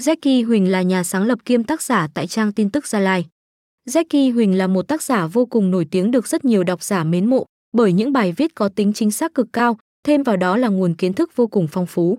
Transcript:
Jackie Huỳnh là nhà sáng lập kiêm tác giả tại trang tin tức Gia Lai. Jackie Huỳnh là một tác giả vô cùng nổi tiếng được rất nhiều độc giả mến mộ bởi những bài viết có tính chính xác cực cao, thêm vào đó là nguồn kiến thức vô cùng phong phú.